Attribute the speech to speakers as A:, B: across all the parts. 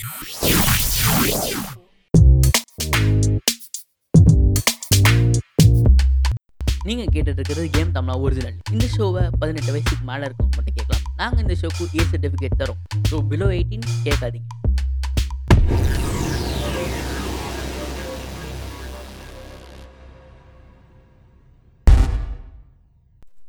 A: நீங்கள் கேட்டுட்டு இருக்கிறது கேம் தமிழா ஒரிஜினல் இந்த ஷோவை பதினெட்டு வயசுக்கு மேலே இருக்கவங்க மட்டும் கேட்கலாம். நாங்கள் இந்த ஷோக்கு ஏ சர்டிஃபிகேட் தரோம். ஸோ பிலோ எயிட்டீன் கேட்காதீங்க.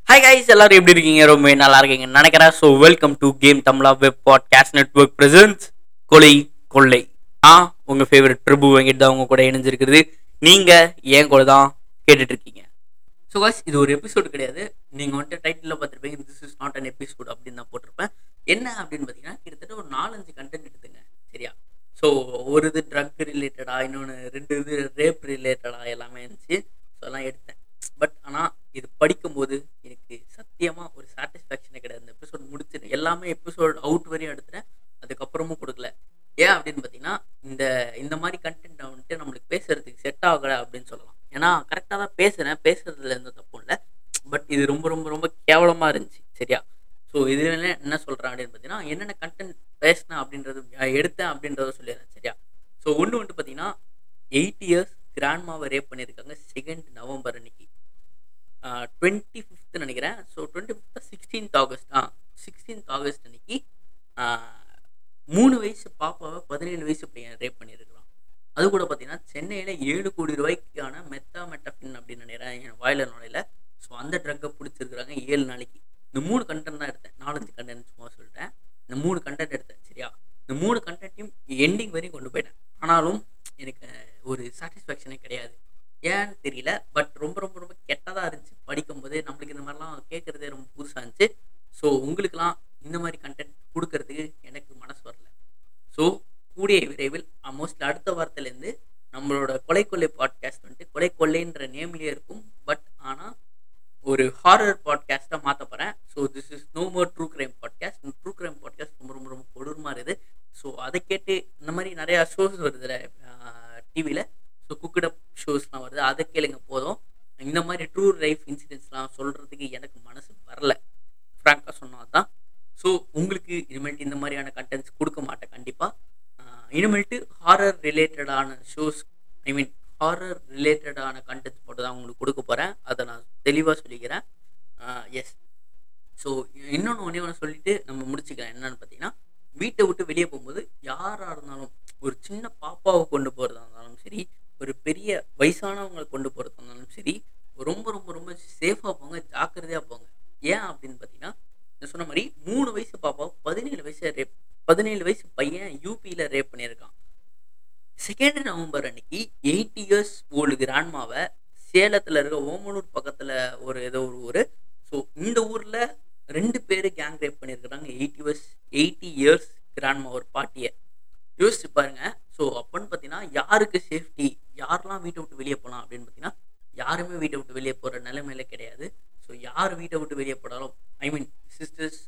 A: ஹாய் கைஸ் எல்லாரும் எப்படி இருக்கீங்க? ரொம்ப நல்லா இருக்கீங்க நினைக்கிறேன். So welcome to game Tamizha web podcast network presents கொலை கொள்ளை. ஆ உங்கள் ஃபேவரட் பிரபு வாங்கிட்டு தான் உங்க கூட இணைஞ்சிருக்கிறது. நீங்கள் ஏன் கூட தான் கேட்டுட்டு இருக்கீங்க ஸோ காஸ் இது ஒரு எபிசோடு கிடையாது. நீங்கள் வந்துட்டு டைட்டிலில் பார்த்துருப்பீங்க this is not an episode அப்படின்னு தான் போட்டிருப்பேன். என்ன அப்படின்னு பார்த்தீங்கன்னா கிட்டத்தட்ட ஒரு நாலஞ்சு கண்டென்ட் எடுத்துங்க சரியா? ஸோ ஒரு இது ட்ரக் ரிலேட்டடாக இன்னொன்று ரெண்டு இது ரேப் ரிலேட்டடாக எல்லாமே இருந்துச்சு. ஸோ எல்லாம் எடுத்தேன். பட் ஆனால் இது படிக்கும்போது எனக்கு சத்தியமாக ஒரு சாட்டிஸ்ஃபேக்ஷனே கிடையாது. இந்த எபிசோட் முடிச்சிரு எல்லாமே எபிசோட் அவுட் வரையும் எடுத்தேன். கொடுக்கல. ஏன் அப்படின்னு பார்த்தீங்கன்னா இந்த இந்த மாதிரி கண்டென்ட் வந்துட்டு நம்மளுக்கு பேசுறதுக்கு செட் ஆகலை அப்படின்னு சொல்லலாம். ஏன்னா கரெக்டாக தான் பேசுகிறேன் பேசுறதுல எந்த தப்பும் இல்லை. பட் இது ரொம்ப ரொம்ப ரொம்ப கேவலமாக இருந்துச்சு. சரியா? ஸோ இதில் என்ன சொல்கிறேன் அப்படின்னு பார்த்தீங்கன்னா என்னென்ன கண்டென்ட் பேசினேன் அப்படின்றது எடுத்தேன் அப்படின்றத சொல்லிடுறேன். சரியா? ஸோ ஒன்று வந்துட்டு பார்த்தீங்கன்னா எயிட் இயர்ஸ் கிராண்ட்மாவை ரேப் பண்ணியிருக்காங்க செகண்ட் நவம்பர் அன்னைக்கு. டுவெண்ட்டி ஃபிஃப்த் நினைக்கிறேன். So twenty fifth sixteenth August ah sixteenth August அன்னைக்கு மூணு வயசு பாப்பாவை பதினேழு வயசு பையன் ரேப் பண்ணியிருக்கிறான். அது கூட பார்த்தீங்கன்னா சென்னையில் ஏழு கோடி ரூபாய்க்கான மெத்தா மெட்டஃபின் அப்படின்னு நினைக்கிறேன் என் வாயில நுழையில. ஸோ அந்த ட்ரக்கை பிடிச்சிருக்கிறாங்க ஏழு நாளைக்கு. இந்த மூணு கண்டென்ட் தான் எடுத்தேன். நாலஞ்சு கண்டென்ட் சும்மா சொல்லிட்டேன். இந்த மூணு கண்டென்ட் எடுத்தேன் சரியா? இந்த மூணு கண்டென்ட்டையும் எண்டிங் வரையும் கொண்டு போயிட்டேன். ஆனாலும் எனக்கு ஒரு சாட்டிஸ்ஃபேக்ஷனே கிடையாது. ஏன்னு தெரியல பட் ரொம்ப ரொம்ப ரொம்ப கெட்டதாக இருந்துச்சு. படிக்கும்போது நம்மளுக்கு இந்த மாதிரிலாம் கேட்குறதே ரொம்ப புதுசாக இருந்துச்சு. ஸோ உங்களுக்கெல்லாம் இந்த மாதிரி கண்டென்ட் கொடுக்கறதுக்கு எனக்கு மனசு வரல. ஸோ கூடிய விரைவில் மோஸ்ட்லி அடுத்த வாரத்துலேருந்து நம்மளோட கொலை கொள்ளை பாட்காஸ்ட் வந்துட்டு கொலை கொள்ளைன்ற நேம்லேயே இருக்கும். பட் ஆனால் ஒரு ஹாரர் பாட்காஸ்ட்டாக மாற்ற போகிறேன் so this is no more true crime podcast true crime podcast ரொம்ப ரொம்ப ரொம்ப கொடூரமாக இருக்குது. ஸோ அதை கேட்டு இந்த மாதிரி நிறையா ஷோஸ் வருதுல டிவியில் ஸோ குக்கடப் ஷோஸ்லாம் வருது. அதை கேளுங்க போதும். இந்த மாதிரி ட்ரூ லைஃப் இன்சிடென்ட்ஸ்லாம் சொல்கிறதுக்கு எனக்கு மனசு வரல. ஃப்ராங்காக சொன்னால் தான் ஸோ உங்களுக்கு இனிமேல்ட்டு இந்த மாதிரியான கண்டென்ட்ஸ் கொடுக்க மாட்டேன் கண்டிப்பாக இனிமேல்ட்டு ஹாரர் ரிலேட்டடான ஷோஸ் ஐ மீன் ஹாரர் ரிலேட்டடான கண்டென்ட்ஸ் மட்டும் தான் உங்களுக்கு கொடுக்க போகிறேன் அதை நான் தெளிவாக சொல்லிக்கிறேன். எஸ் ஸோ இன்னொன்று ஒன்றே ஒன்று சொல்லிட்டு நம்ம முடிச்சுக்கலாம் என்னன்னு பார்த்தீங்கன்னா வீட்டை விட்டு வெளியே போகும்போது யாராக இருந்தாலும் ஒரு சின்ன பாப்பாவை கொண்டு போகிறதா இருந்தாலும் சரி ஒரு பெரிய வயசானவங்களை கொண்டு போகிறதா இருந்தாலும் சரி ரொம்ப ரொம்ப ரொம்ப சேஃபாக போங்க ஜாக்கிரதையாக போங்க ஏன் அப்படின்னு பார்த்தீங்கன்னா நான் சொன்ன மாதிரி மூணு வயசு பாப்பா பதினேழு வயசு ரேப் பதினேழு வயசு பையன் யூபியில் ரேப் பண்ணியிருக்கான். செகண்ட் நவம்பர் அன்னைக்கு எயிட் இயர்ஸ் ஓல்டு கிராண்ட்மாவை சேலத்தில் இருக்க ஓமலூர் பக்கத்தில் ஒரு ஏதோ ஒரு ஊர். ஸோ இந்த ஊரில் ரெண்டு பேர் கேங் ரேப் பண்ணியிருக்கிறாங்க. Eight years eighty years grandma ஒரு பாட்டியை. யோசிச்சு பாருங்க. ஸோ அப்போன்னு பார்த்தீங்கன்னா யாருக்கு சேஃப்டி யாரெல்லாம் வீட்டை விட்டு வெளியே போகலாம் அப்படின்னு பார்த்தீங்கன்னா யாருமே வீட்டை விட்டு வெளியே போகிற நிலைமையில கிடையாது. ஸோ யார் வீட்டை விட்டு வெளியே போனாலும் ஐ மீன் சிஸ்டர்ஸ்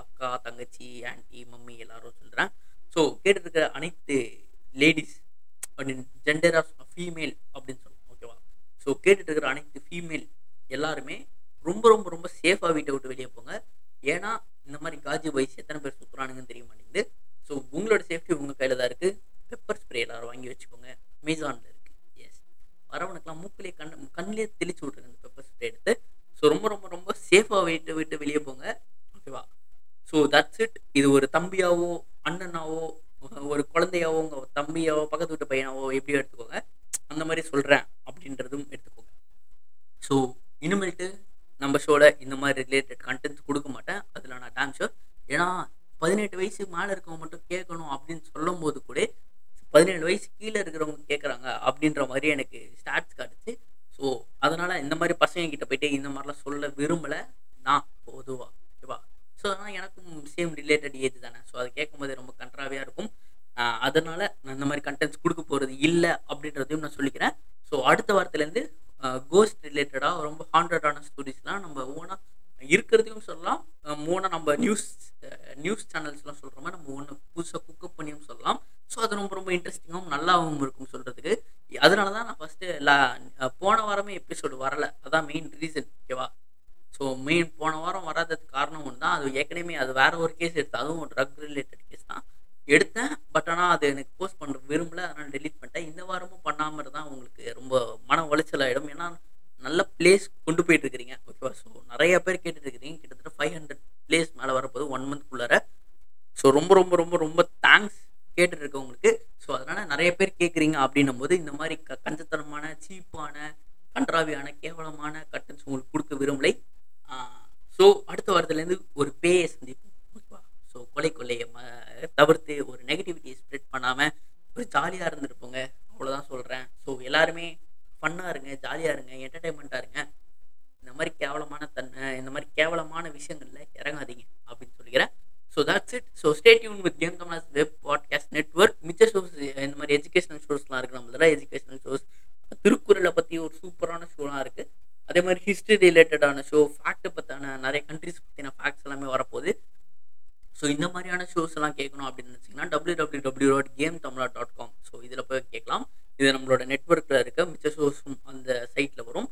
A: அக்கா தங்கச்சி ஆண்டி மம்மி எல்லாரும் சொல்கிறேன் ஸோ கேட்டிருக்கிற அனைத்து லேடிஸ் அப்படின்னு ஜெண்டர் ஆஃப் ஃபீமேல் அப்படின்னு சொல்லுவோம் ஓகேவா ஸோ கேட்டுட்டு இருக்கிற அனைத்து ஃபீமேல் எல்லாருமே ரொம்ப ரொம்ப ரொம்ப சேஃபாக வீட்டை விட்டு வெளியே போங்க. ஏன்னா இந்த மாதிரி காஜி வயசு எத்தனை பேர் சுற்றுறானுங்கன்னு தெரிய மாட்டேங்குது. ஸோ உங்களோட சேஃப்டி உங்கள் கையில் தான் இருக்குது பெப்பர் ஸ்ப்ரே எல்லாரும் வாங்கி வச்சுக்கோங்க. அமேசானில் இருக்குது எஸ் வரவனுக்குலாம் மூக்கிலே கண் கண்ணிலே தெளிச்சு விட்ருங்க இந்த பெப்பர் ஸ்ப்ரே எடுத்து. ஸோ ரொம்ப ரொம்ப ரொம்ப சேஃபாக வீட்டை விட்டு வெளியே போங்க. ஓகேவா ஸோ தட்ஸ் இட் இது ஒரு தம்பியாவோ அண்ணனாவோ ஒரு குழந்தையாவோ உங்கள் தம்பியாவோ பக்கத்து வீட்டு பையனாவோ எப்படியோ எடுத்துக்கோங்க. அந்த மாதிரி சொல்கிறேன் அப்படின்றதும் எடுத்துக்கோங்க. ஸோ இனிமேல்ட்டு நம்ம ஷோவில் இந்த மாதிரி ரிலேட்டட் கண்டென்ட் கொடுக்க மாட்டேன். அதில் நான் டேம் ஷோர் ஏன்னா பதினெட்டு வயசு மேலே இருக்கவங்க மட்டும் கேட்கணும் அப்படின்னு சொல்லும் போது கூட பதினேழு வயசு கீழே இருக்கிறவங்க கேட்குறாங்க அப்படின்ற மாதிரி எனக்கு ஸ்டாட்ஸ் காட்டு அதனால் இந்த மாதிரி பசங்க கிட்ட போயிட்டு இந்த மாதிரிலாம் சொல்ல விரும்பலை. நான் பொதுவாக ஓகேவா ஸோ அதனால் எனக்கும் சேம் ரிலேட்டட் ஏஜ் தானே. ஸோ அதை கேட்கும்போது ரொம்ப கன்றாவியாக இருக்கும். அதனால நான் இந்த மாதிரி கண்டென்ட்ஸ் கொடுக்க போகிறது இல்லை அப்படின்றதையும் நான் சொல்லிக்கிறேன். ஸோ அடுத்த வாரத்துலேருந்து கோஸ்ட் ரிலேட்டடாக ரொம்ப ஹாண்ட்ரடான ஸ்டோரிஸ்லாம் நம்ம ஓனாக இருக்கிறதையும் சொல்லலாம். ஓனாக நம்ம நியூஸ் நியூஸ் சேனல்ஸ்லாம் சொல்கிற மாதிரி நம்ம ஒன்று புதுசாக குக்கப் பண்ணியும் சொல்லலாம். ஸோ அது ரொம்ப ரொம்ப இன்ட்ரெஸ்டிங்காகவும் நல்லாவும் இருக்கும் சொல்கிறதுக்கு அதனால தான் நான் ஃபஸ்ட்டு லா போன வாரமே எபிசோடு வரலை. அதான் மெயின் ரீசன் ஓகேவா ஸோ மெயின் போன வாரம் வராததுக்கு காரணம் ஒன்று தான் அது ஏற்கனவே அது வேறு ஒரு கேஸ் எடுத்து அதுவும் ட்ரக் ரிலேட்டட் கேஸ் தான். எடுத்தேன். பட் ஆனால் அது எனக்கு போஸ்ட் பண்ண விரும்பல. அதனால் டெலீட் பண்ணிட்டேன். இந்த வாரமும் பண்ணாமல் இருந்தால் உங்களுக்கு ரொம்ப மன உளைச்சல் ஆகிடும் ஏன்னா நல்ல பிளேஸ் கொண்டு போயிட்டு இருக்கிறீங்க ஓகேவா ஸோ நிறைய பேர் கேட்டுட்டு இருக்கிறீங்க கிட்டத்தட்ட ஃபைவ் ஹண்ட்ரட் பிளேஸ் மேலே வரப்போது ஒன் மந்த்க்குள்ளார ஸோ ரொம்ப ரொம்ப ரொம்ப ரொம்ப தேங்க்ஸ் கேட்டுட்ருக்கவங்க நிறைய பேர் கேட்குறீங்க அப்படின்னும் போது இந்த மாதிரி க கஞ்சத்தனமான சீப்பான கன்றாவியான கேவலமான கட்டன்ஸ் உங்களுக்கு கொடுக்க விரும்பலை. ஸோ அடுத்த வாரத்துலேருந்து ஒரு பேயை சந்திப்போம் ஓகேவா ஸோ கொலை கொள்ளையை தவிர்த்து ஒரு நெகட்டிவிட்டியை ஸ்ப்ரெட் பண்ணாமல் ஒரு ஜாலியாக இருந்திருப்போங்க. அவ்வளோதான் சொல்கிறேன் ஸோ எல்லாருமே ஃபன்னாக இருங்க ஜாலியாக இருங்க என்டர்டைன்மெண்ட்டாக இருங்க. இந்த மாதிரி கேவலமான தன்மை இந்த மாதிரி கேவலமான விஷயங்கள்ல இறங்காதீங்க அப்படின்னு சொல்லிக்கிறேன். So that's it so stay with game Kamala's web podcast network மிச்ச சோர்ஸ் மாதிரி எஜுகேஷனல் ஷோஸ்லாம் இருக்கு. நம்மள எஜுகேஷனல் ஷோஸ் திருக்குறளை பற்றி ஒரு சூப்பரான ஷோலாம் இருக்கு. அதே மாதிரி ஹிஸ்ட்ரி ரிலேட்டடான ஷோ ஃபேக்ட்டை பற்றின நிறைய கண்ட்ரிஸ் பற்றின ஃபேக்ட்ஸ் எல்லாமே வரப்போகுது. ஸோ இந்த மாதிரியான ஷோஸ் எல்லாம் கேட்கணும் அப்படின்னு நினச்சிங்கன்னா W W W dot game Tamizha dot com so இதில் போய் கேட்கலாம். இது நம்மளோட நெட்ஒர்க்கில் இருக்க மிச்ச ஷோஸும் அந்த சைட்டில் வரும்.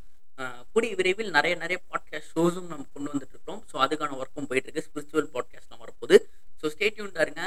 A: கூடிய விரைவில் நிறைய நிறைய பாட்காஸ்ட் ஷோஸும் நம்ம கொண்டு வந்துட்டு இருக்கோம் ஸோ அதுக்கான ஒர்க்கும் போயிட்டு இருக்கு. ஸ்பிரிச்சுவல் பாட்காஸ்ட்லாம் வரப்போகுது. ஸோ ஸ்டேட்யூன் இருங்க.